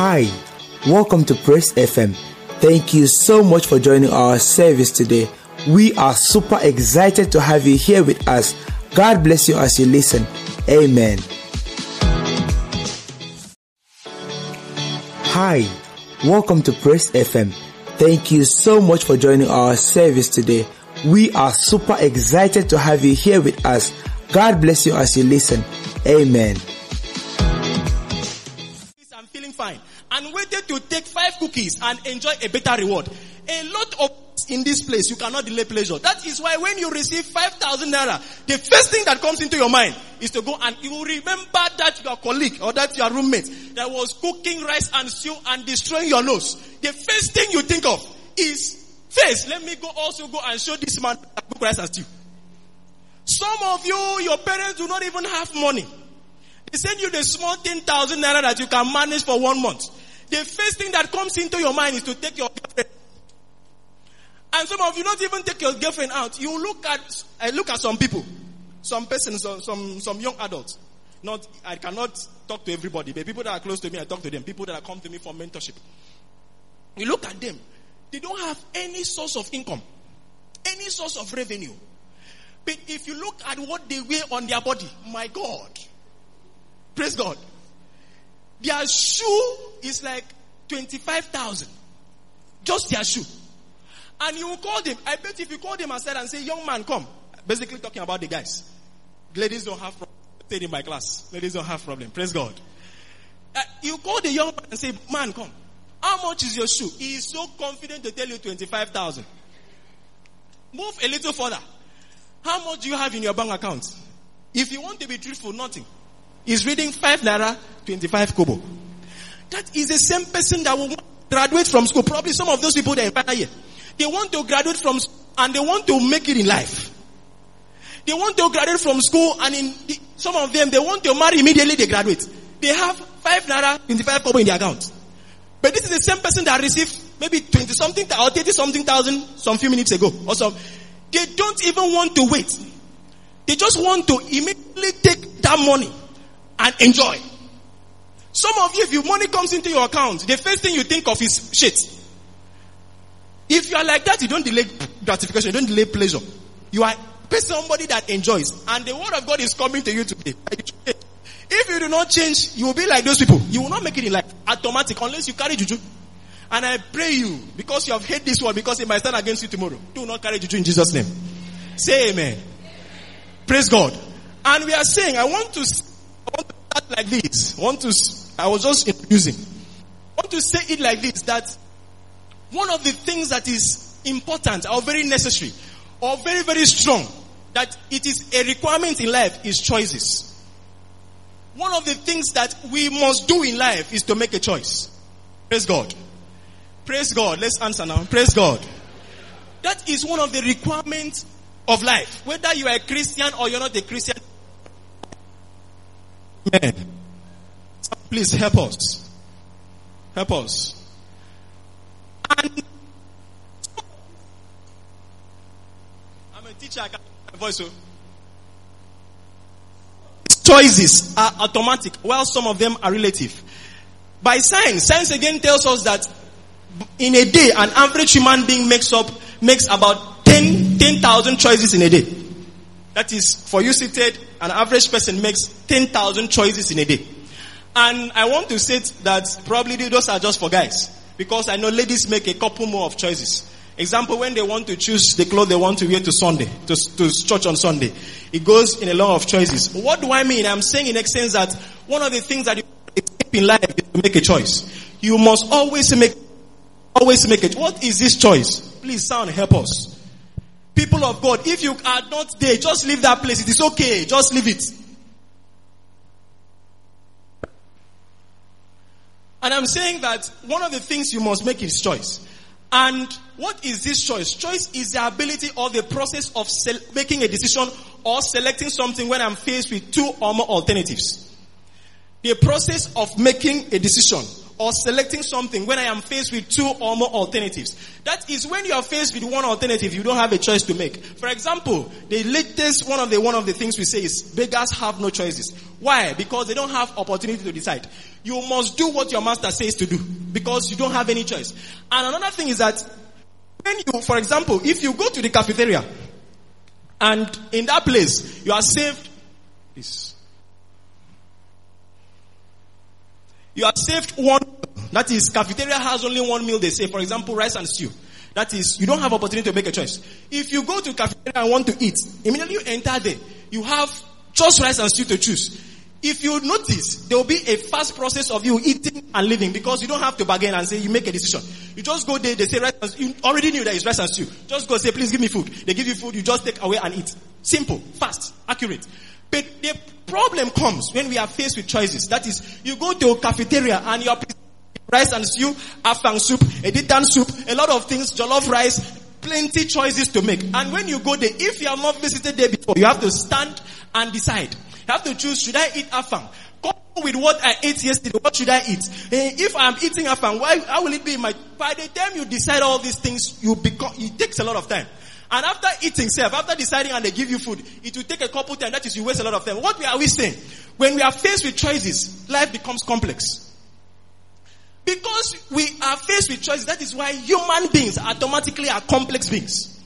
Hi, welcome to Praise FM. Thank you so much for joining our service today. We are super excited to have you here with us. God bless you as you listen. Amen. Hi, welcome to Praise FM. Thank you so much for joining our service today. We are super excited to have you here with us. God bless you as you listen. Amen. Cookies and enjoy a better reward. A lot of in this place, you cannot delay pleasure. That is why when you receive 5,000 naira, the first thing that comes into your mind is to go and you will remember that your colleague or that your roommate that was cooking rice and stew and destroying your nose. The first thing you think of is, first, let me go also go and show this man that cook rice and stew. Some of you, your parents do not even have money. They send you the small 10,000 naira that you can manage for one month. The first thing that comes into your mind is to take your girlfriend. And some of you not even take your girlfriend out. You look at, I look at some people, some persons, some, some, some young adults. Not, I cannot talk to everybody, but people that are close to me, I talk to them. People that come to me for mentorship. You look at them. They don't have any source of income, any source of revenue. But if you look at what they wear on their body, my God, praise God. Their shoe is like 25,000. Just their shoe. And you call them. I bet if you call them aside and say, young man, come. Basically talking about the guys. Ladies don't have problem. Stayed in my class. Ladies don't have problem. Praise God. Uh, you call the young man and say, man, come. How much is your shoe? He is so confident to tell you 25,000. Move a little further. How much do you have in your bank account? If you want to be truthful, nothing. He's reading 5 naira, 25 kobo. That is the same person that will graduate from school. Probably some of those people that are here. They want to graduate from and they want to make it in life. They want to graduate from school and in the, some of them they want to marry immediately they graduate. They have 5 naira, 25 kobo in their account. But this is the same person that received maybe 20 something or 30 something thousand some few minutes ago or some. They don't even want to wait. They just want to immediately take that money and enjoy. Some of you, if your money comes into your account, the first thing you think of is shit. If you are like that, you don't delay gratification, you don't delay pleasure. You are somebody that enjoys. And the word of God is coming to you today. If you do not change, you will be like those people. You will not make it in life automatic unless you carry juju. And I pray you, because you have hate this one, because it might stand against you tomorrow. Do not carry juju in Jesus' name. Say amen. Praise God. And we are saying, I want to, want to start like this. I want to, I was just introducing. I want to say it like this, that one of the things that is important or very necessary or very, very strong, that it is a requirement in life is choices. One of the things that we must do in life is to make a choice. Praise God. Praise God. Let's answer now. Praise God. That is one of the requirements of life. Whether you are a Christian or you're not a Christian. Amen. Please help us. Help us. And I'm a teacher, I can my voice. Oh. So. Choices are automatic, while some of them are relative. By science, science again tells us that in a day, an average human being makes up, makes about 10, 10,000 choices in a day. That is, for you seated, an average person makes 10,000 choices in a day. And I want to say that probably those are just for guys. Because I know ladies make a couple more of choices. Example, when they want to choose the clothes they want to wear to Sunday, to, to church on Sunday, it goes in a lot of choices. What do I mean? I'm saying in essence that one of the things that you in life is to make a choice. You must always make, always make it. What is this choice? Please, sound, help us. People of God, if you are not there, just leave that place. It is okay. Just leave it. And I'm saying that one of the things you must make is choice. And what is this choice? Choice is the ability or the process of making a decision or selecting something when I'm faced with two or more alternatives. The process of making a decision or selecting something when I am faced with two or more alternatives. That is when you are faced with one alternative, you don't have a choice to make. For example, the latest one of the one of the things we say is beggars have no choices. Why? Because they don't have opportunity to decide. You must do what your master says to do because you don't have any choice. And another thing is that when you, for example, if you go to the cafeteria and in that place you are saved, this. You are saved one. That is, cafeteria has only one meal they say. For example, rice and stew. That is, you don't have opportunity to make a choice. If you go to cafeteria and want to eat, immediately you enter there, you have just rice and stew to choose. If you notice, there will be a fast process of you eating and leaving because you don't have to bargain and say you make a decision. You just go there, they say rice and You already knew that it's rice and stew. Just go say, please give me food. They give you food, you just take away and eat. Simple, fast, accurate. But the problem comes when we are faced with choices. That is, you go to a cafeteria and you are rice and stew, afang soup, editan soup, a lot of things, jollof rice, plenty choices to make. And when you go there, if you have not visited there before, you have to stand and decide. You have to choose, should I eat afang? Couple with what I ate yesterday, what should I eat? Eh, if I'm eating afang, why, how will it be my, by the time you decide all these things, you become, it takes a lot of time. And after eating self, after deciding and they give you food, it will take a couple times. That is, you waste a lot of time. What are we saying? When we are faced with choices, life becomes complex. Because we are faced with choices, that is why human beings automatically are complex beings.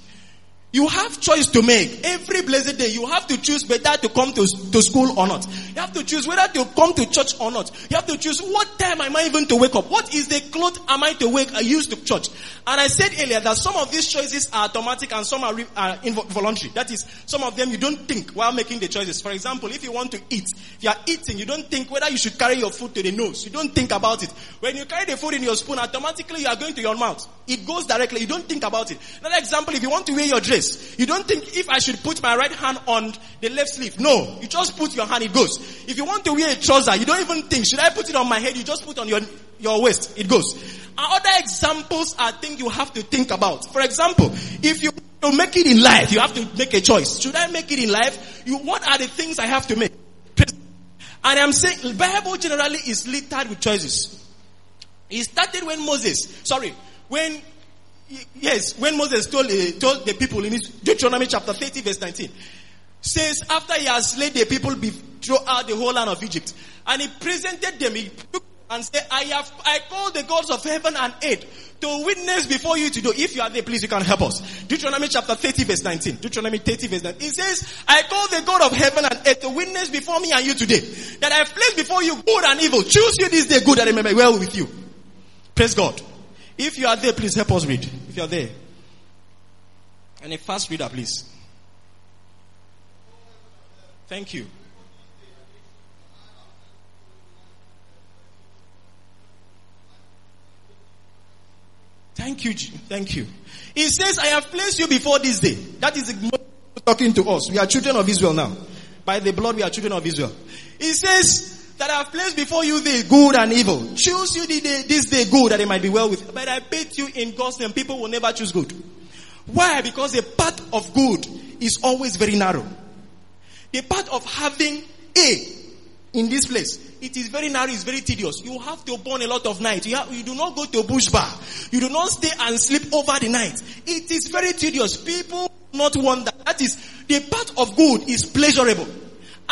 You have choice to make. Every blessed day, you have to choose whether to come to, to school or not. You have to choose whether to come to church or not. You have to choose what time am I even to wake up? What is the cloth am I to wake, I uh, use to church? And I said earlier that some of these choices are automatic and some are, re, are involuntary. That is, some of them you don't think while making the choices. For example, if you want to eat, if you are eating, you don't think whether you should carry your food to the nose. You don't think about it. When you carry the food in your spoon, automatically you are going to your mouth. It goes directly. You don't think about it. Another example, if you want to wear your dress, you don't think if I should put my right hand on the left sleeve. No. You just put your hand, it goes. If you want to wear a trouser, you don't even think, should I put it on my head? You just put on your, your waist. It goes. Other examples are things you have to think about. For example, if you to make it in life, you have to make a choice. Should I make it in life? You, what are the things I have to make? And I'm saying, Bible generally is littered with choices. It started when Moses, sorry, when yes, when Moses told, uh, told the people in Deuteronomy chapter 30 verse 19, says after he has led the people be, throughout the whole land of Egypt, and he presented them, he took and said, I have, I call the gods of heaven and earth to witness before you to do. If you are there, please, you can help us. Deuteronomy chapter 30 verse 19. Deuteronomy 30 verse 19. It says, I call the God of heaven and earth to witness before me and you today that I have placed before you good and evil. Choose you this day good and be well with you. Praise God. If you are there, please help us read. If you are there. And a fast reader, please. Thank you. Thank you. Thank you. He says, I have placed you before this day. That is talking to us. We are children of Israel now. By the blood, we are children of Israel. He says that I have placed before you the good and evil. Choose you day, this day good that it might be well with. But I bet you in God's name, people will never choose good. Why? Because the path of good is always very narrow. The path of having A in this place, it is very narrow, it's very tedious. You have to burn a lot of night. You, have, you do not go to a bush bar. You do not stay and sleep over the night. It is very tedious. People not want that. That is, the path of good is pleasurable.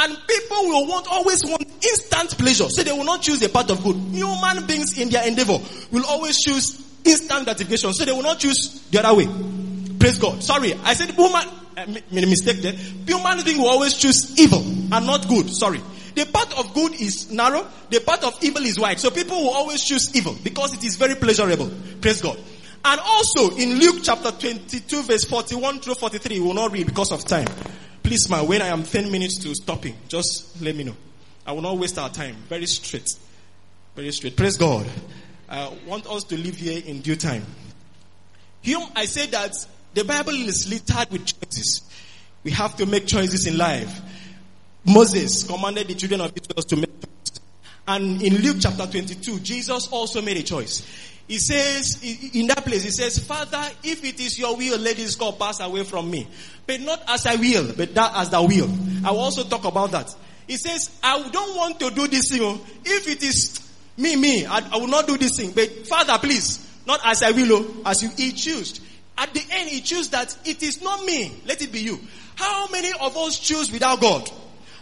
And people will want, always want instant pleasure. So they will not choose the path of good. Human beings in their endeavor will always choose instant gratification. So they will not choose the other way. Praise God. Sorry, I said woman, uh, made a mistake there. Human being will always choose evil and not good. Sorry. The path of good is narrow. The path of evil is wide. So people will always choose evil because it is very pleasurable. Praise God. And also in Luke chapter 22 verse 41 through 43, we will not read because of time. Please, man, when I am 10 minutes to stopping, just let me know. I will not waste our time. Very straight. Very straight. Praise God. I want us to live here in due time. Hume, I say that the Bible is littered with choices. We have to make choices in life. Moses commanded the children of Israel to make choices. And in Luke chapter 22, Jesus also made a choice. He says, in that place, he says, Father, if it is your will, let this cup pass away from me. But not as I will, but that as thou will. I will also talk about that. He says, I don't want to do this thing. Oh. If it is Me, me, I, I will not do this thing. But Father, please, not as I will, oh, as you he choose. At the end, he choose that it is not me, let it be you. How many of us choose without God?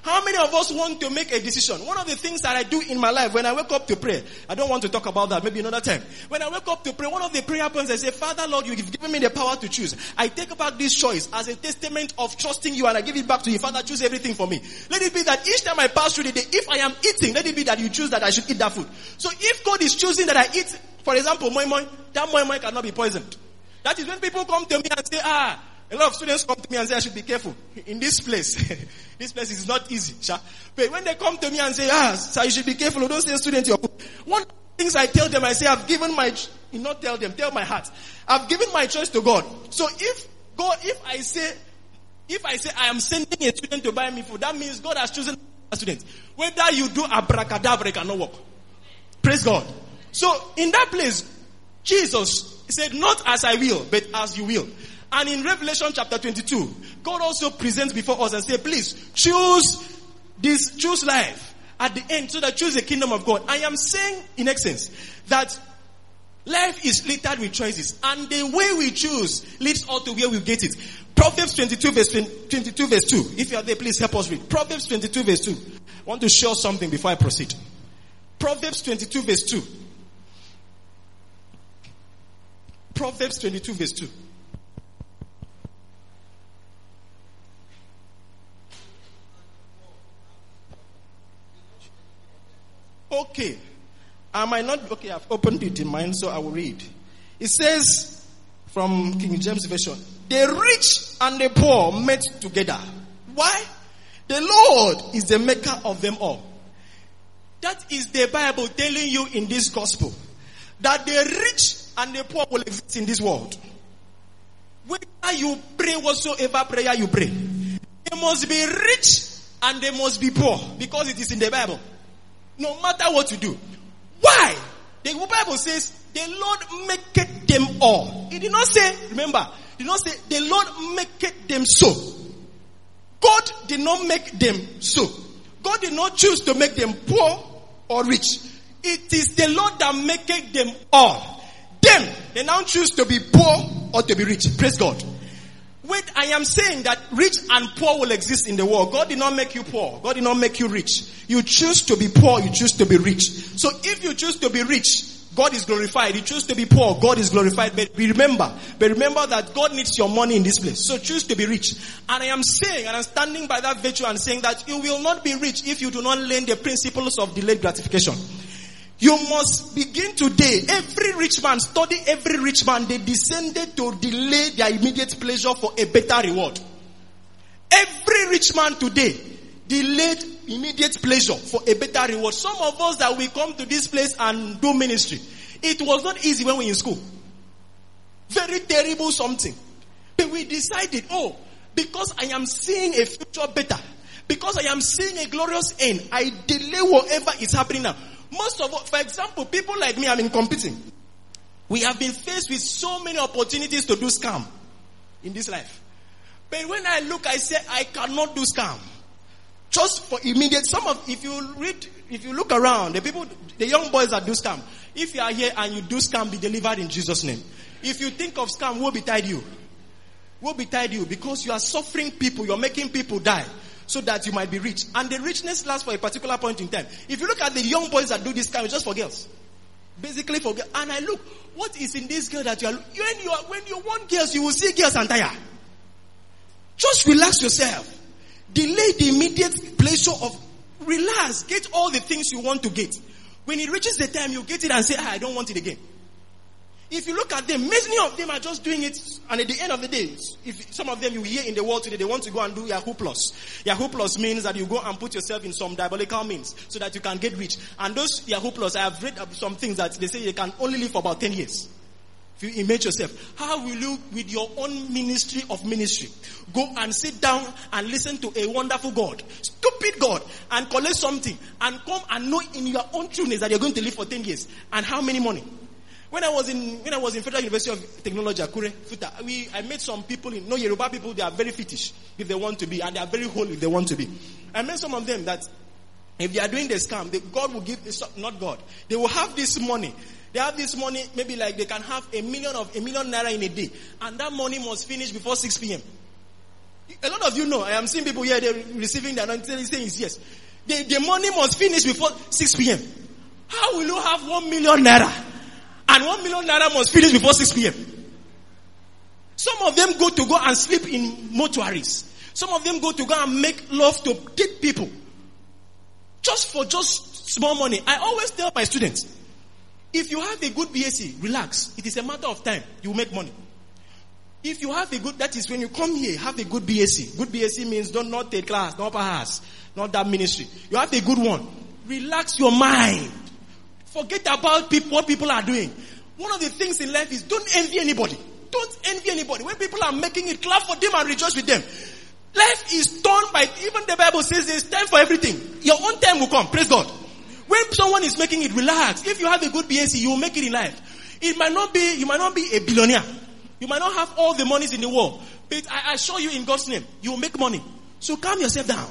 How many of us want to make a decision? One of the things that I do in my life when I wake up to pray, I don't want to talk about that, maybe another time. When I wake up to pray, one of the prayer points I say, Father Lord, you've given me the power to choose. I take back this choice as a testament of trusting you and I give it back to you. Father, choose everything for me. Let it be that each time I pass through the day, if I am eating, let it be that you choose that I should eat that food. So if God is choosing that I eat, for example, moi moi, that moi moi cannot be poisoned. That is when people come to me and say, ah, a lot of students come to me and say, I should be careful in this place. this place is not easy. Sha. But when they come to me and say, ah, sir, you should be careful. Don't say student your book. One of the things I tell them, I say, I've given my, not tell them, tell my heart. I've given my choice to God. So if God, if I say, if I say I am sending a student to buy me food, that means God has chosen a student. Whether you do abracadabra, it cannot work. Praise God. So in that place, Jesus said, not as I will, but as you will. And in Revelation chapter 22, God also presents before us and say, please choose this, choose life at the end so that choose the kingdom of God. I am saying in essence that life is littered with choices and the way we choose leads all to where we get it. Proverbs 22 verse 22 verse 2. If you are there, please help us read. Proverbs 22 verse 2. I want to show something before I proceed. Proverbs 22 verse 2. Proverbs 22 verse 2. Okay. I might not, okay, I've opened it in mine, so I will read. It says from King James Version, the rich and the poor met together. Why? The Lord is the maker of them all. That is the Bible telling you in this gospel that the rich and the poor will exist in this world. Whether you pray whatsoever prayer you pray, they must be rich and they must be poor because it is in the Bible. No matter what you do. Why? The Bible says, the Lord maketh them all. It did not say, remember, it did not say, the Lord maketh them so. God did not make them so. God did not choose to make them poor or rich. It is the Lord that maketh them all. Them, they now choose to be poor or to be rich. Praise God. Wait, I am saying that rich and poor will exist in the world. God did not make you poor. God did not make you rich. You choose to be poor, you choose to be rich. So if you choose to be rich, God is glorified. You choose to be poor, God is glorified. But remember, but remember that God needs your money in this place. So choose to be rich. And I am saying, and I'm standing by that virtue and saying that you will not be rich if you do not learn the principles of delayed gratification. You must begin today. Every rich man, study every rich man. They descended to delay their immediate pleasure for a better reward. Every rich man today delayed immediate pleasure for a better reward. Some of us that we come to this place and do ministry, it was not easy when we were in school. Very terrible something. But we decided, oh, because I am seeing a future better, because I am seeing a glorious end, I delay whatever is happening now. Most of, for example, people like me, I mean competing. We have been faced with so many opportunities to do scam in this life. But when I look, I say, I cannot do scam. Just for immediate, some of, if you read, if you look around, the people, the young boys that do scam, if you are here and you do scam, be delivered in Jesus' name. If you think of scam, will be tied you. Will be tied you because you are suffering people, you're making people die so that you might be rich. And the richness lasts for a particular point in time. If you look at the young boys that do this kind, it's just for girls. Basically for girls. And I look, what is in this girl that you are, when you are, when you want girls, you will see girls and tire. Just relax yourself. Delay the immediate pleasure of, relax. Get all the things you want to get. When it reaches the time, you get it and say, ah, I don't want it again. If you look at them, many of them are just doing it, and at the end of the day, if some of them you hear in the world today, they want to go and do Yahoo Plus. Yahoo Plus means that you go and put yourself in some diabolical means so that you can get rich. And those Yahoo Plus, I have read some things that they say you can only live for about 10 years. If you image yourself, how will you, with your own ministry of ministry, go and sit down and listen to a wonderful God, stupid God, and collect something, and come and know in your own trueness that you're going to live for 10 years, and how many money? When I was in when I was in Federal University of Technology, Akure, Futa, we I met some people in no Yoruba people. They are very fetish if they want to be, and they are very holy if they want to be. I met some of them that If they are doing the scam, the, God will give, not God, they will have this money. They have this money, maybe like they can have a million of a million naira in a day, and that money must finish before 6 p.m. A lot of you know, I am seeing people here, they're receiving the anointing, saying yes. The, the money must finish before 6 p.m. How will you have 1 million naira? And 1 million naira must finish before 6 p.m. Some of them go to go and sleep in mortuaries. Some of them go to go and make love to dead people. Just for just small money. I always tell my students, if you have a good BSc, relax. It is a matter of time. You make money. If you have a good, that is when you come here, have a good BSc. Good BSc means don't not take class, not pass, not that ministry. You have a good one. Relax your mind. Forget about people, what people are doing. One of the things in life is don't envy anybody. Don't envy anybody. When people are making it, clap for them and rejoice with them. Life is torn by, even the Bible says there's time for everything. Your own time will come. Praise God. When someone is making it, relax. If you have a good BSc, you will make it in life. It might not be, you might not be a billionaire. You might not have all the monies in the world. But I assure you in God's name, you will make money. So calm yourself down.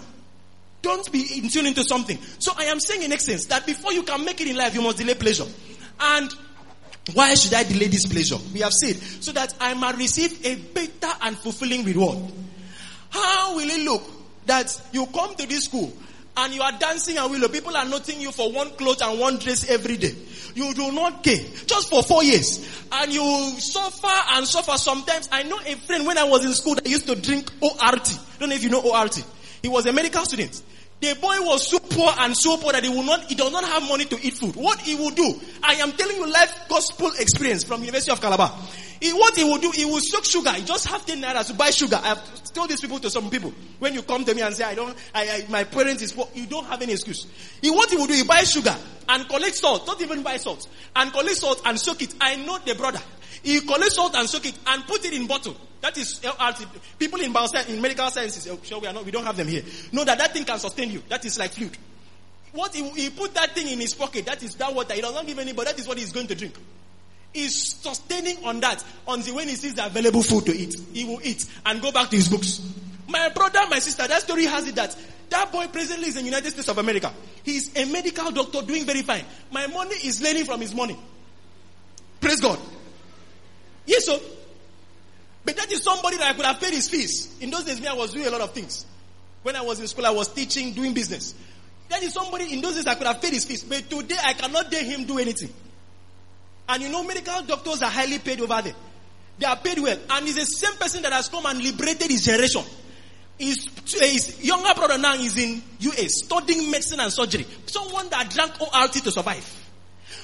Don't be in tune into something. So I am saying in essence that before you can make it in life, you must delay pleasure. And why should I delay this pleasure? We have said, so that I might receive a better and fulfilling reward. How will it look that you come to this school and you are dancing and willow? People are noting you for one clothes and one dress every day. You do not care. Just for four years. And you suffer and suffer. Sometimes I know a friend when I was in school that used to drink ORT. Don't know if you know ORT. He was a medical student. The boy was so poor and so poor that he will not, he does not have money to eat food. What he will do, I am telling you life gospel experience from University of Calabar. He, what he will do, he will soak sugar. He just have 10 naira to buy sugar. I have told these people to some people. When you come to me and say, I don't, I, I, my parents is poor, you don't have any excuse. He, what he will do, he buy sugar and collect salt. Don't even buy salt. And collect salt and soak it. I know the brother. He collect salt and soak it and put it in bottle. That is ORT. People in bioscience, in medical sciences, oh, sure we are not, we don't have them here. Know that that thing can sustain you. That is like fluid. What he, he put that thing in his pocket, that is that water. He does not give anybody, that is what he's going to drink. He's sustaining on that until when he sees the available food to eat. He will eat and go back to his books. My brother, my sister, that story has it that that boy presently is in the United States of America. He's a medical doctor doing very fine. My money is learning from his money. Praise God. Yes, sir. But that is somebody that I could have paid his fees. In those days, me, I was doing a lot of things. When I was in school, I was teaching, doing business. That is somebody in those days I could have paid his fees. But today, I cannot dare him do anything. And you know, medical doctors are highly paid over there. They are paid well. And he's the same person that has come and liberated his generation. His, his younger brother now is in US studying medicine and surgery. Someone that drank ORT to survive.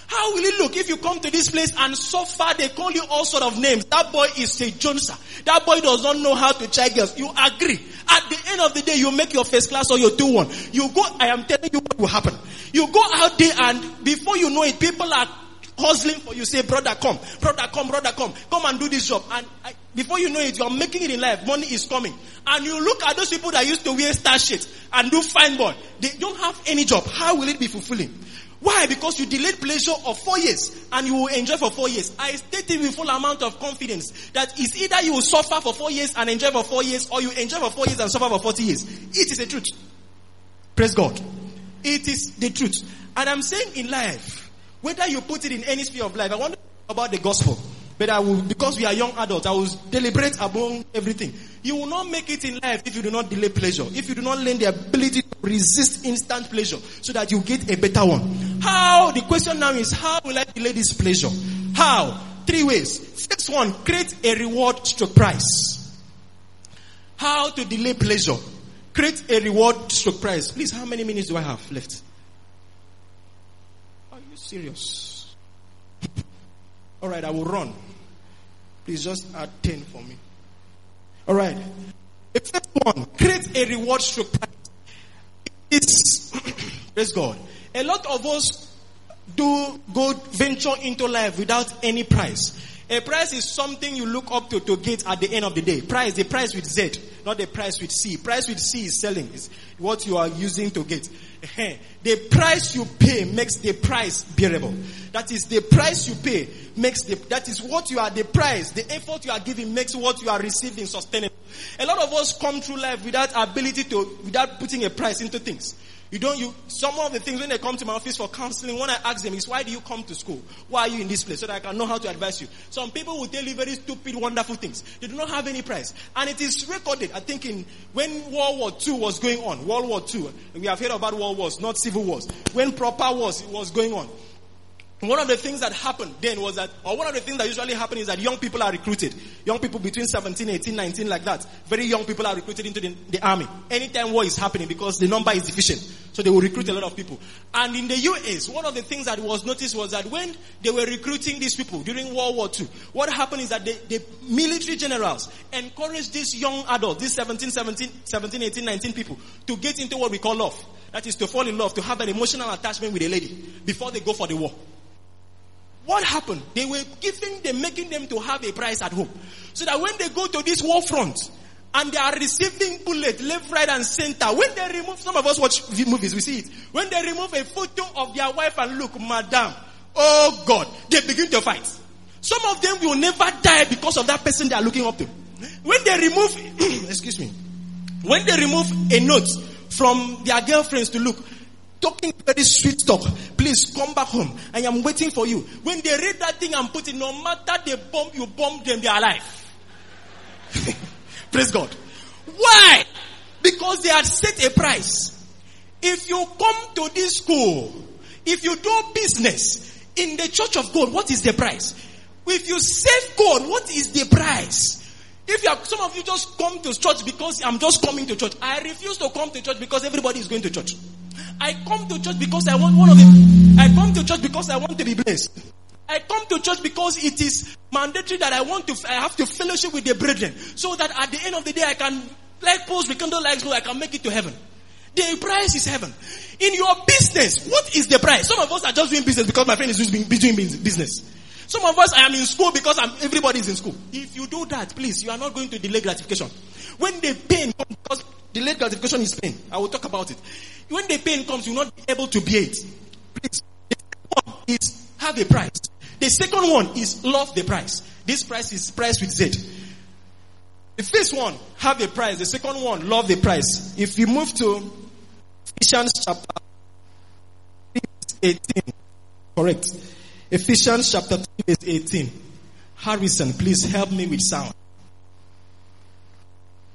How will it look if you come to this place and so far they call you all sort of names? That boy is a Joneser. That boy does not know how to check girls. You agree. At the end of the day, you make your first class or your 2-1. You go, I am telling you what will happen. You go out there and before you know it, people are hustling for you. Say, brother, come, brother, come, brother, come, come and do this job. And I, before you know it, you are making it in life. Money is coming. And you look at those people that used to wear star shit and do fine boy. They don't have any job. How will it be fulfilling? Why? Because you delayed pleasure of four years and you will enjoy for four years. I stated with full amount of confidence that it's either you will suffer for four years and enjoy for four years or you enjoy for four years and suffer for 40 years. It is the truth. Praise God. It is the truth. And I'm saying in life, whether you put it in any sphere of life, I want to talk about the gospel. But I will, because we are young adults, I will deliberate among everything. You will not make it in life if you do not delay pleasure. If you do not learn the ability to resist instant pleasure so that you get a better one. How? The question now is, how will I delay this pleasure? How? Three ways. First one, create a reward stroke price. How to delay pleasure. Create a reward stroke price. Please, how many minutes do I have left? Serious? All right, I will run. Please just 10 for me. All right. The first one, create a reward structure. It's, praise God. A lot of us do go venture into life without any price. A price is something you look up to to get at the end of the day. Price, the price with Z, not the price with C. Price with C is selling, is what you are using to get. The price you pay makes the price bearable. That is the price you pay makes the, that is what you are, the price, the effort you are giving makes what you are receiving sustainable. A lot of us come through life without ability to, without putting a price into things. You don't, you, some of the things when they come to my office for counseling, when I ask them is, why do you come to school? Why are you in this place? So that I can know how to advise you. Some people will tell you very stupid, wonderful things. They do not have any price. And it is recorded, I think in, when World War II was going on, World War II, we have heard about world wars, not civil wars. When proper wars was going on, one of the things that happened then was that, or one of the things that usually happen is that young people are recruited. Young people between 17, 18, 19, like that. Very young people are recruited into the, the army. Anytime war is happening because the number is deficient. So they will recruit a lot of people. And in the US, one of the things that was noticed was that when they were recruiting these people during World War II, what happened is that the, the military generals encouraged these young adults, these 17, 17, 17, 18, 19 people, to get into what we call love. That is to fall in love, to have an emotional attachment with a lady before they go for the war. What happened? They were giving them, making them to have a price at home. So that when they go to this war front, and they are receiving bullet left, right, and center. When they remove, some of us watch movies, we see it. When they remove a photo of their wife and look, madam, oh God, they begin to fight. Some of them will never die because of that person they are looking up to. When they remove, excuse me, when they remove a note from their girlfriends to look, talking very sweet talk. Please come back home. I am waiting for you. When they read that thing and put it, no matter the bomb you bomb them, they are alive. Praise God. Why? Because they had set a price. If you come to this school, if you do business in the church of God, what is the price? If you save God, what is the price? If you are, some of you just come to church because I'm just coming to church. I refuse to come to church because everybody is going to church. I come to church because I want one of the, I come to church because I want to be blessed. I come to church because it is mandatory that I want to, I have to fellowship with the brethren. So that at the end of the day I can, like post with candle lights, I can make it to heaven. The price is heaven. In your business, what is the price? Some of us are just doing business because my friend is doing business. Some of us, I am in school because I'm, everybody is in school. If you do that, please, you are not going to delay gratification. When the pain comes, because delayed gratification is pain. I will talk about it. When the pain comes, you will not be able to bear it. Please, the second one is have a price. The second one is love the price. This price is price with Z. The first one, have a price. The second one, love the price. If you move to Ephesians chapter 18, correct. Ephesians chapter 3 verse 18. Harrison, please help me with sound.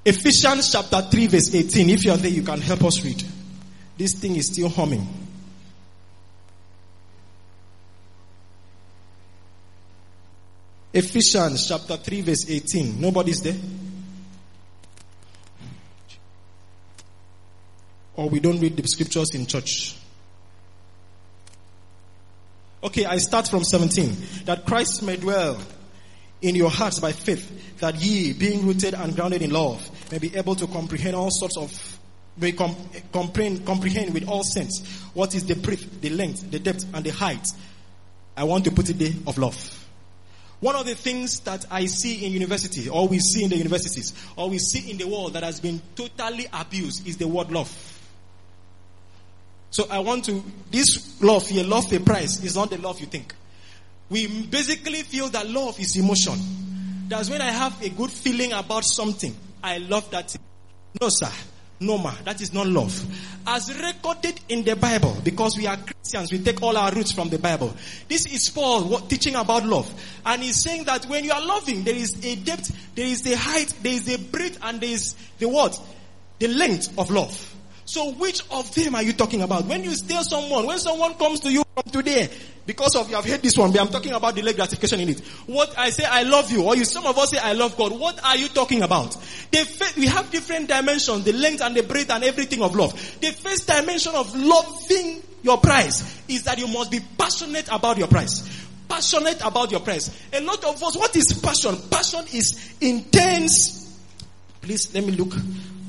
Ephesians chapter 3 verse 18. If you are there, you can help us read. This thing is still humming. Ephesians chapter 3 verse 18. Nobody's there? Or we don't read the scriptures in church. Okay, I start from 17. That Christ may dwell in your hearts by faith, that ye, being rooted and grounded in love, may be able to comprehend all sorts of, may com- comprehend, comprehend with all sense what is the breadth, the length, the depth, and the height. I want to put it there of love. One of the things that I see in university, or we see in the universities, or we see in the world that has been totally abused is the word love. So I want to, this love here, love the price, is not the love you think. We basically feel that love is emotion. That's when I have a good feeling about something. I love that. No, sir. No, ma. That is not love. As recorded in the Bible, because we are Christians, we take all our roots from the Bible. This is Paul teaching about love. And he's saying that when you are loving, there is a depth, there is a height, there is a breadth, and there is the what? The length of love. So which of them are you talking about? When you steal someone, when someone comes to you from today, because of you have heard this one, but I'm talking about delayed gratification in it. What I say, I love you, or you, some of us say, I love God. What are you talking about? The we have different dimensions, the length and the breadth and everything of love. The first dimension of loving your price is that you must be passionate about your price. Passionate about your price. A lot of us, what is passion? Passion is intense. Please let me look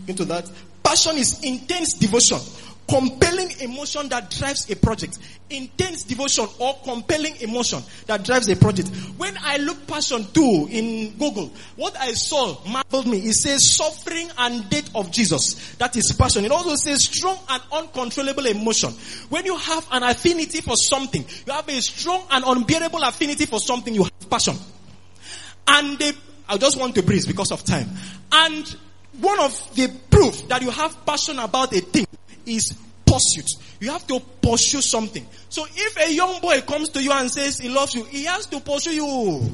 into that. Passion is intense devotion, compelling emotion that drives a project. Intense devotion or compelling emotion that drives a project. When I look passion too in Google, what I saw marveled me. It says suffering and death of Jesus. That is passion. It also says strong and uncontrollable emotion. When you have an affinity for something, you have a strong and unbearable affinity for something, you have passion. And they, I just want to breathe because of time. And one of the proof that you have passion about a thing is pursuit. You have to pursue something. So if a young boy comes to you and says he loves you, he has to pursue you.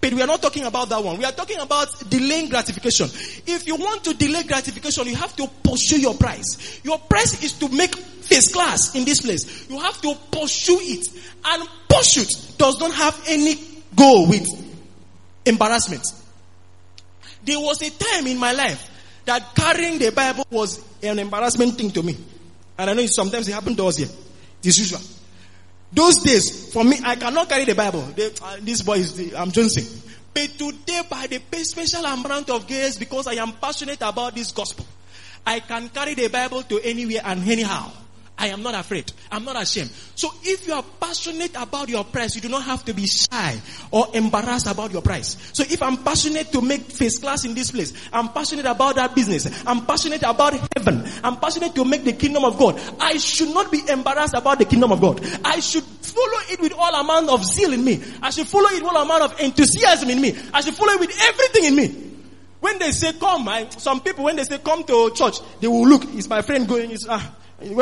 But we are not talking about that one. We are talking about delaying gratification. If you want to delay gratification, you have to pursue your prize. Your prize is to make first class in this place. You have to pursue it. And pursuit does not have any goal with embarrassment. There was a time in my life that carrying the Bible was an embarrassment thing to me. And I know sometimes it happened to us here. It is usual. Those days, for me, I cannot carry the Bible. Uh, this boy is, the, I'm Johnson. But today, by the special amount of grace, because I am passionate about this gospel, I can carry the Bible to anywhere and anyhow. I am not afraid. I'm not ashamed. So if you are passionate about your price, you do not have to be shy or embarrassed about your price. So if I'm passionate to make first class in this place, I'm passionate about that business. I'm passionate about heaven. I'm passionate to make the kingdom of God. I should not be embarrassed about the kingdom of God. I should follow it with all amount of zeal in me. I should follow it with all amount of enthusiasm in me. I should follow it with everything in me. When they say come, I, some people when they say come to church, they will look. Is my friend going? Is ah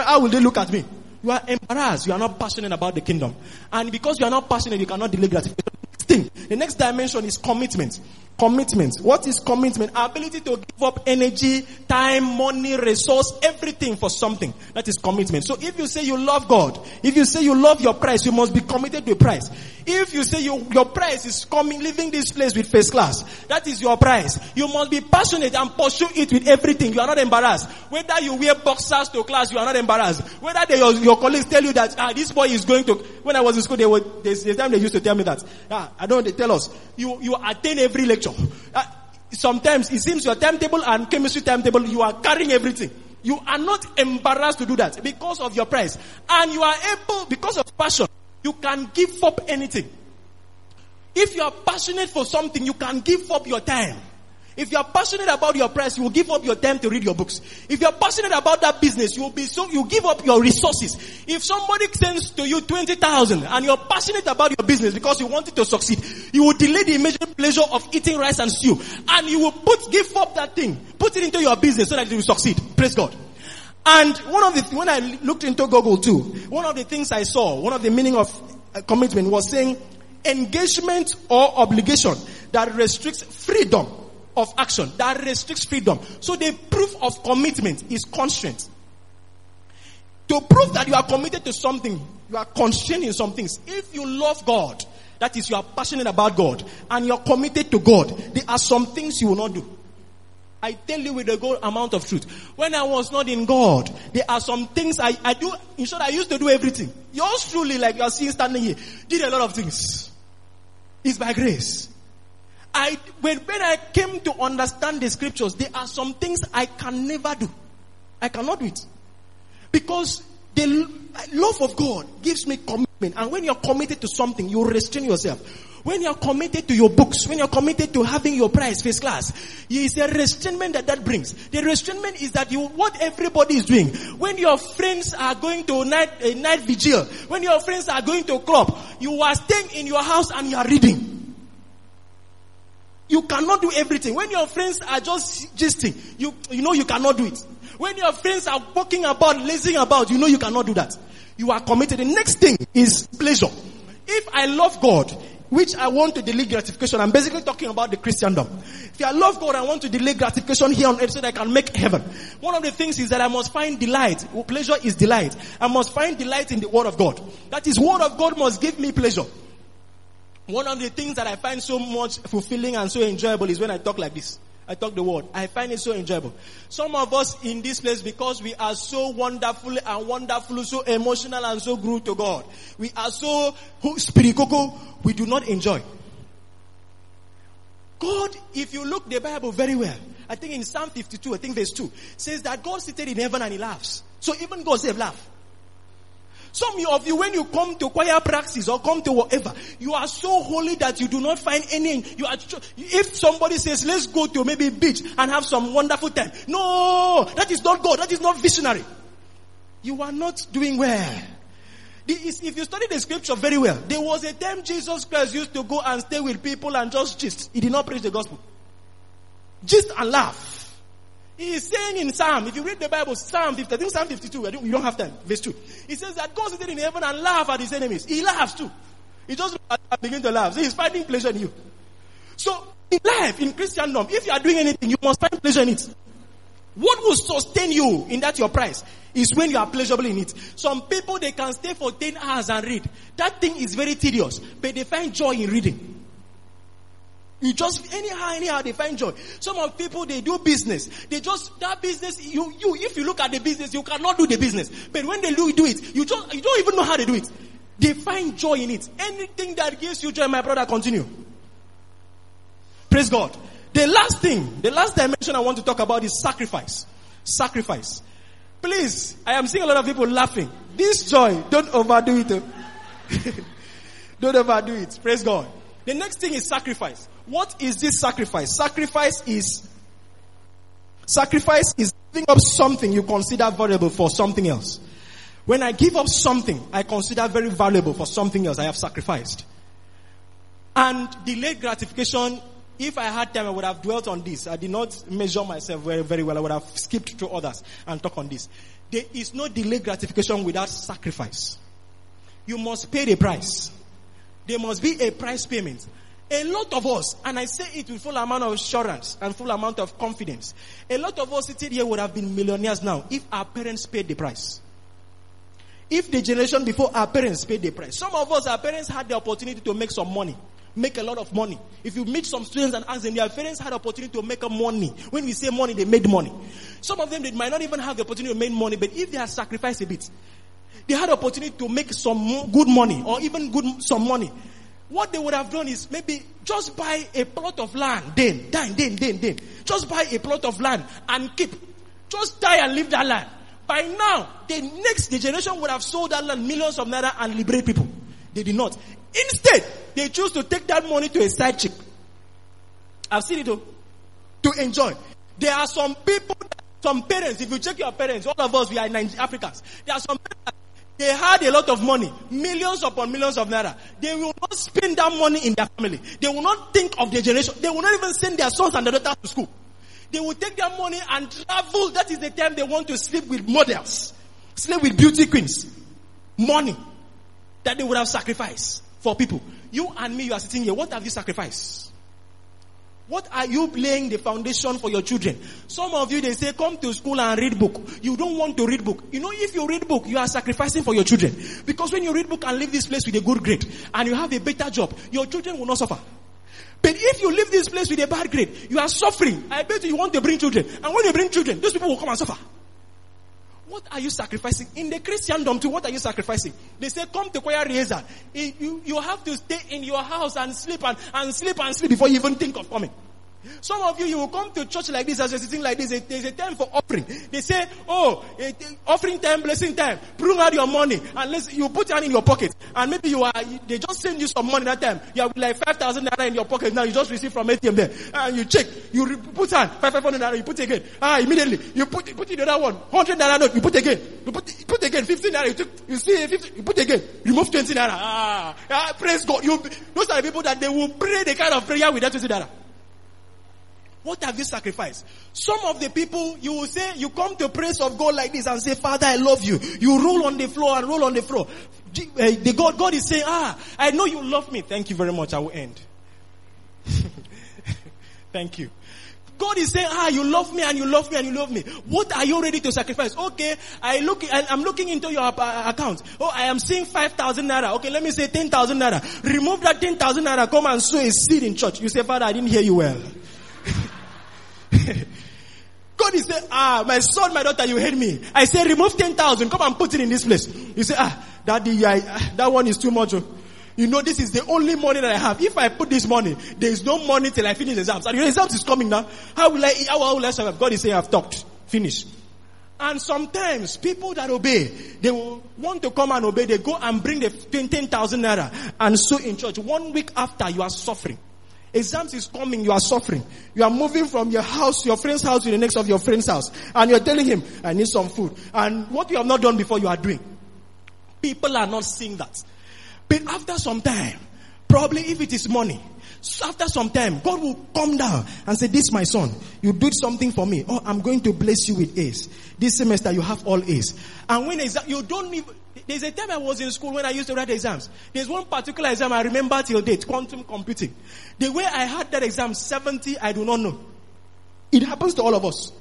how will they look at me? You are embarrassed. You are not passionate about the kingdom. And because you are not passionate, you cannot delay gratification. Thing, the next dimension is commitment. Commitment. What is commitment? Ability to give up energy, time, money, resource, everything for something. That is commitment. So if you say you love God, if you say you love your price, you must be committed to a price. If you say you, your price is coming, leaving this place with first class, that is your price. You must be passionate and pursue it with everything. You are not embarrassed. Whether you wear boxers to class, you are not embarrassed. Whether they, your, your colleagues tell you that ah, this boy is going to. When I was in school, they were the time they used to tell me that. Ah, I don't. They tell us you you attend every lecture. Ah, sometimes it seems your timetable and chemistry timetable you are carrying everything. You are not embarrassed to do that because of your price, and you are able because of passion. You can give up anything. If you are passionate for something, you can give up your time. If you are passionate about your price, you will give up your time to read your books. If you are passionate about that business, you will be so, you give up your resources. If somebody sends to you 20,000 and you're passionate about your business because you want it to succeed, you will delay the immediate pleasure of eating rice and stew. And you will put, give up that thing, put it into your business so that it will succeed. Praise God. And one of the, when I looked into Google too, one of the things I saw, one of the meaning of uh, commitment was saying engagement or obligation that restricts freedom of action that restricts freedom. So the proof of commitment is constraint. To prove that you are committed to something, you are constrained in some things. If you love God, that is, you are passionate about God, and you're committed to God, there are some things you will not do. I tell you with a good amount of truth. When I was not in God, there are some things I, I do. In short, I used to do everything. Yours truly, like you are seeing standing here, did a lot of things. It's by grace. I, when, when I came to understand the scriptures, there are some things I can never do. I cannot do it. Because the love of God gives me commitment. And when you're committed to something, you restrain yourself. When you're committed to your books, when you're committed to having your prize first class, it's a restrainment that that brings. The restrainment is that you, what everybody is doing. When your friends are going to night, a night vigil, when your friends are going to club, you are staying in your house and you are reading. You cannot do everything. When your friends are just gisting, you, you know you cannot do it. When your friends are walking about, lazing about, you know you cannot do that. You are committed. The next thing is pleasure. If I love God, which I want to delay gratification, I'm basically talking about the Christendom. If I love God, I want to delay gratification here on earth so that I can make heaven. One of the things is that I must find delight. Pleasure is delight. I must find delight in the Word of God. That is, Word of God must give me pleasure. One of the things that I find so much fulfilling and so enjoyable is when I talk like this. I talk the word. I find it so enjoyable. Some of us in this place, because we are so wonderful and wonderful, so emotional and so grew to God, we are so spiritual, we do not enjoy. God, if you look the Bible very well, I think in Psalm 52, I think verse 2, says that God seated in heaven and he laughs. So even God said laugh. Some of you, when you come to choir practice or come to whatever, you are so holy that you do not find any. You are. If somebody says, "Let's go to maybe beach and have some wonderful time," no, that is not God. That is not visionary. You are not doing well. If you study the scripture very well, there was a time Jesus Christ used to go and stay with people and just gist. He did not preach the gospel. Gist and laugh. He is saying in Psalm, if you read the Bible, Psalm 50, I think Psalm 52, I don't, you don't have time, verse 2. He says that God sitting in heaven and laugh at his enemies. He laughs too. He just begin to laugh. So he's finding pleasure in you. So in life, in Christendom, if you are doing anything, you must find pleasure in it. What will sustain you in that your price is when you are pleasurable in it. Some people, they can stay for 10 hours and read. That thing is very tedious, but they find joy in reading. You just, anyhow, anyhow, they find joy. Some of people, they do business. They just, that business, you, you, if you look at the business, you cannot do the business. But when they do, do it, you just, you don't even know how they do it. They find joy in it. Anything that gives you joy, my brother, continue. Praise God. The last thing, the last dimension I want to talk about is sacrifice. Sacrifice. Please, I am seeing a lot of people laughing. This joy, don't overdo it. Oh. don't overdo it. Praise God. The next thing is sacrifice. What is this sacrifice? Sacrifice is sacrifice is giving up something you consider valuable for something else. When I give up something I consider very valuable for something else, I have sacrificed. And delayed gratification if I had time, I would have dwelt on this. I did not measure myself very, very well. I would have skipped through others and talk on this. There is no delayed gratification without sacrifice. You must pay the price. There must be a price payment. A lot of us, and I say it with full amount of assurance and full amount of confidence, a lot of us sitting here would have been millionaires now if our parents paid the price. If the generation before our parents paid the price. Some of us, our parents had the opportunity to make some money make a lot of money. If you meet some students and ask them, their parents had opportunity to make money. When we say money, they made money. Some of them, they might not even have the opportunity to make money, but if they had sacrificed a bit, they had opportunity to make some good money or even good some money. What they would have done is maybe just buy a plot of land, then, then, then, then, then. Just buy a plot of land and keep. Just die and leave that land. By now, the next generation would have sold that land millions of naira and liberate people. They did not. Instead, they choose to take that money to a side chick. I've seen it though. To enjoy. There are some people, some parents, if you check your parents, all of us, we are Africans. There are some parents, they had a lot of money, millions upon millions of naira. They will not spend that money in their family. They will not think of their generation. They will not even send their sons and their daughters to school. They will take their money and travel. That is the time they want to sleep with models, sleep with beauty queens. Money that they would have sacrificed for people. You and me, you are sitting here. What have you sacrificed? What are you playing the foundation for your children? Some of you, they say, come to school and read book. You don't want to read book. You know, if you read book, you are sacrificing for your children. Because when you read book and leave this place with a good grade, and you have a better job, your children will not suffer. But if you leave this place with a bad grade, you are suffering. I bet you want to bring children. And when you bring children, those people will come and suffer. What are you sacrificing? In the Christendom too, what are you sacrificing? They say, come to choir razor. Eh, you, you have to stay in your house and sleep and, and sleep and sleep before you even think of coming. Some of you, you will come to church like this as you're sitting like this. There's a time for offering. They say, oh, offering time, blessing time. Bring out your money and let's, you put it in your pocket. And maybe you are, they just send you some money that time. You have like 5,000 naira in your pocket now. You just receive from ATM there. And you check. You put on 500 naira. You put it again. Ah, immediately. You put, put in the other one. 100 naira note. You put again. You put, put again. 15 naira. You, took, you see 50. You put again. Remove 20 naira. Ah, ah, praise God. You, those are the people that they will pray the kind of prayer with that 20 naira. What have you sacrificed? Some of the people, you will say, you come to praise of God like this and say, Father, I love you. You roll on the floor and roll on the floor. Eh, the God, God is saying, ah, I know you love me. Thank you very much. I will end. Thank you. God is saying, ah, you love me and you love me and you love me. What are you ready to sacrifice? Okay, I look, I, am looking into your uh, account. Oh, I am seeing 5,000 naira. Okay, let me say 10,000 naira. Remove that 10,000 naira, come and sow a seed in church. You say, Father, I didn't hear you well. God is saying, ah, my son, my daughter, you hate me. I say, remove 10,000, come and put it in this place. You say, ah, daddy, I, ah, that one is too much. Oh. You know, this is the only money that I have. If I put this money, there is no money till I finish the exams. And your exams is coming now. How will I, how will I survive? God is saying, I've talked. Finish. And sometimes people that obey, they want to come and obey. They go and bring the 10,000 naira and sow in church. One week after, you are suffering. Exams is coming, you are suffering. You are moving from your house, your friend's house to the next of your friend's house. And you're telling him, I need some food. And what you have not done before, you are doing. People are not seeing that. But after some time, Probably if it is money, after some time, God will come down and say, this my son, you did something for me. Oh, I'm going to bless you with A's. This semester you have all A's. And when exa- you don't even, there's a time I was in school when I used to write exams. There's one particular exam I remember till date, quantum computing. The way I had that exam, 70, I do not know. It happens to all of us.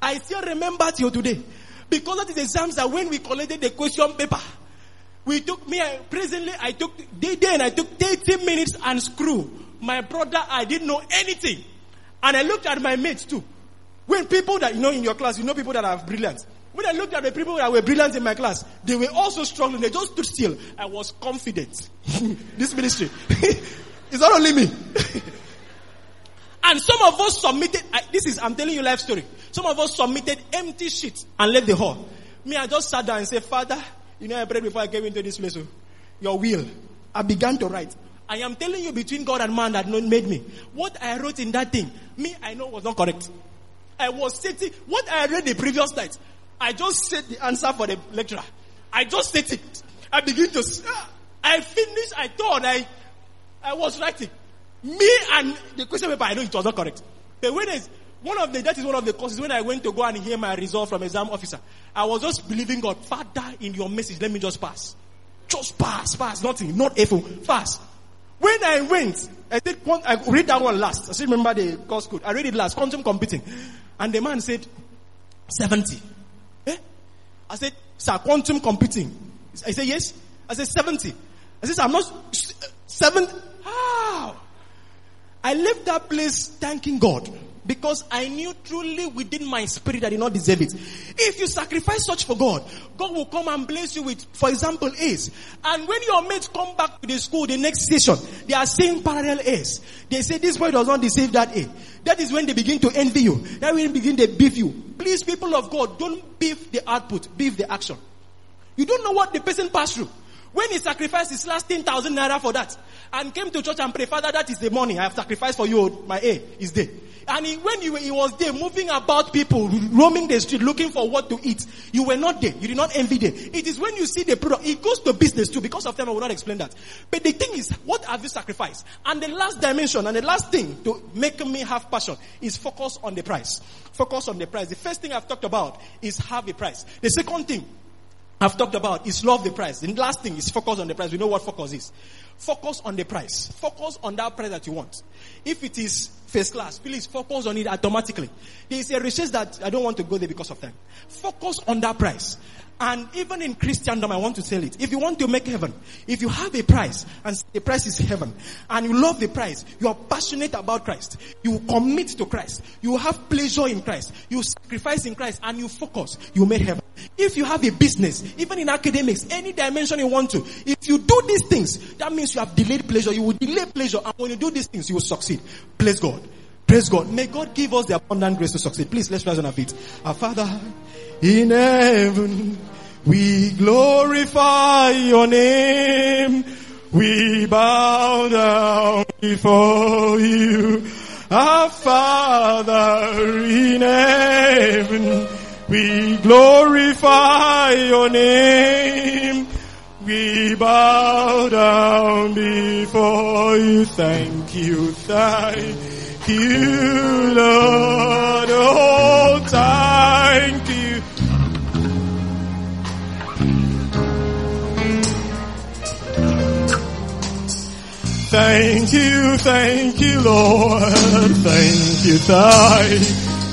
I still remember till today. Because of is exams that when we collected the question paper, we took me presently I took day day and I took 30 minutes and screw. My brother, I didn't know anything. And I looked at my mates too. When people that you know in your class, you know people that are brilliant. When I looked at the people that were brilliant in my class, they were also struggling. They just stood still. I was confident. this ministry. it's not only me. and some of us submitted, I, this is, I'm telling you life story. Some of us submitted empty sheets and left the hall. Me, I just sat down and said, Father, you know, I prayed before I came into this place. So, your will. I began to write. I am telling you between God and man that made me. What I wrote in that thing, me, I know was not correct. I was sitting, what I read the previous night, I just said the answer for the lecturer. I just said it. I begin to, I finished, I thought I, I was writing. Me and the question paper, I know it was not correct. But when it's, one of the, that is one of the causes when I went to go and hear my result from exam officer. I was just believing God, Father, in your message, let me just pass. Just pass, pass, nothing, not F, fast. When I went, I did, I read that one last. I still remember the course code. I read it last, quantum computing. And the man said, 70. I said, sir, quantum computing. I said, yes. I said, 70. I said, I'm not, 7. How? I left that place thanking God. Because I knew truly within my spirit I did not deserve it. If you sacrifice such for God, God will come and bless you with, for example, A's. And when your mates come back to the school the next session, they are saying parallel A's. They say this boy does not deserve that A. That is when they begin to envy you. That when they begin to beef you. Please, people of God, don't beef the output, beef the action. You don't know what the person passed through. When he sacrificed his last 10,000 naira for that and came to church and prayed, Father, that is the money I have sacrificed for you. My A is there. And he, when you, he was there moving about people, roaming the street looking for what to eat, you were not there. You did not envy them. It is when you see the product, it goes to business too. Because of time, I will not explain that. But the thing is, what have you sacrificed? And the last dimension and the last thing to make me have passion is focus on the price. Focus on the price. The first thing I've talked about is have a price. The second thing I've talked about is love the price. The last thing is focus on the price. We know what focus is. Focus on the price. Focus on that price that you want. If it is first class, please focus on it automatically. There is a research that I don't want to go there because of time. Focus on that price. And even in Christendom, I want to tell it. If you want to make heaven, if you have a price, and the price is heaven, and you love the price, you are passionate about Christ, you commit to Christ, you have pleasure in Christ, you sacrifice in Christ, and you focus, you make heaven. If you have a business, even in academics, any dimension you want to, if you do these things, that means you have delayed pleasure. You will delay pleasure, and when you do these things, you will succeed. Praise God. Praise God. May God give us the abundant grace to succeed. Please, let's rise on our feet. Our Father in heaven, we glorify your name. We bow down before you. Our Father in heaven, we glorify your name. We bow down before you. Thank you, thank you, Lord. Oh, thank Thank you, thank you, Lord. Thank you, thank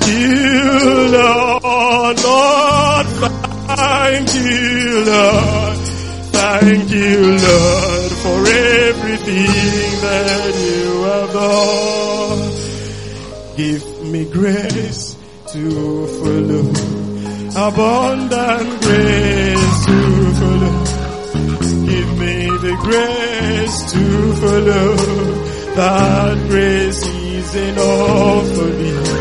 you, Lord. Lord, thank you, Lord. Thank you, Lord, for everything that you have done. Give me grace to follow, abundant grace to follow. Grace to follow. That grace is enough for me.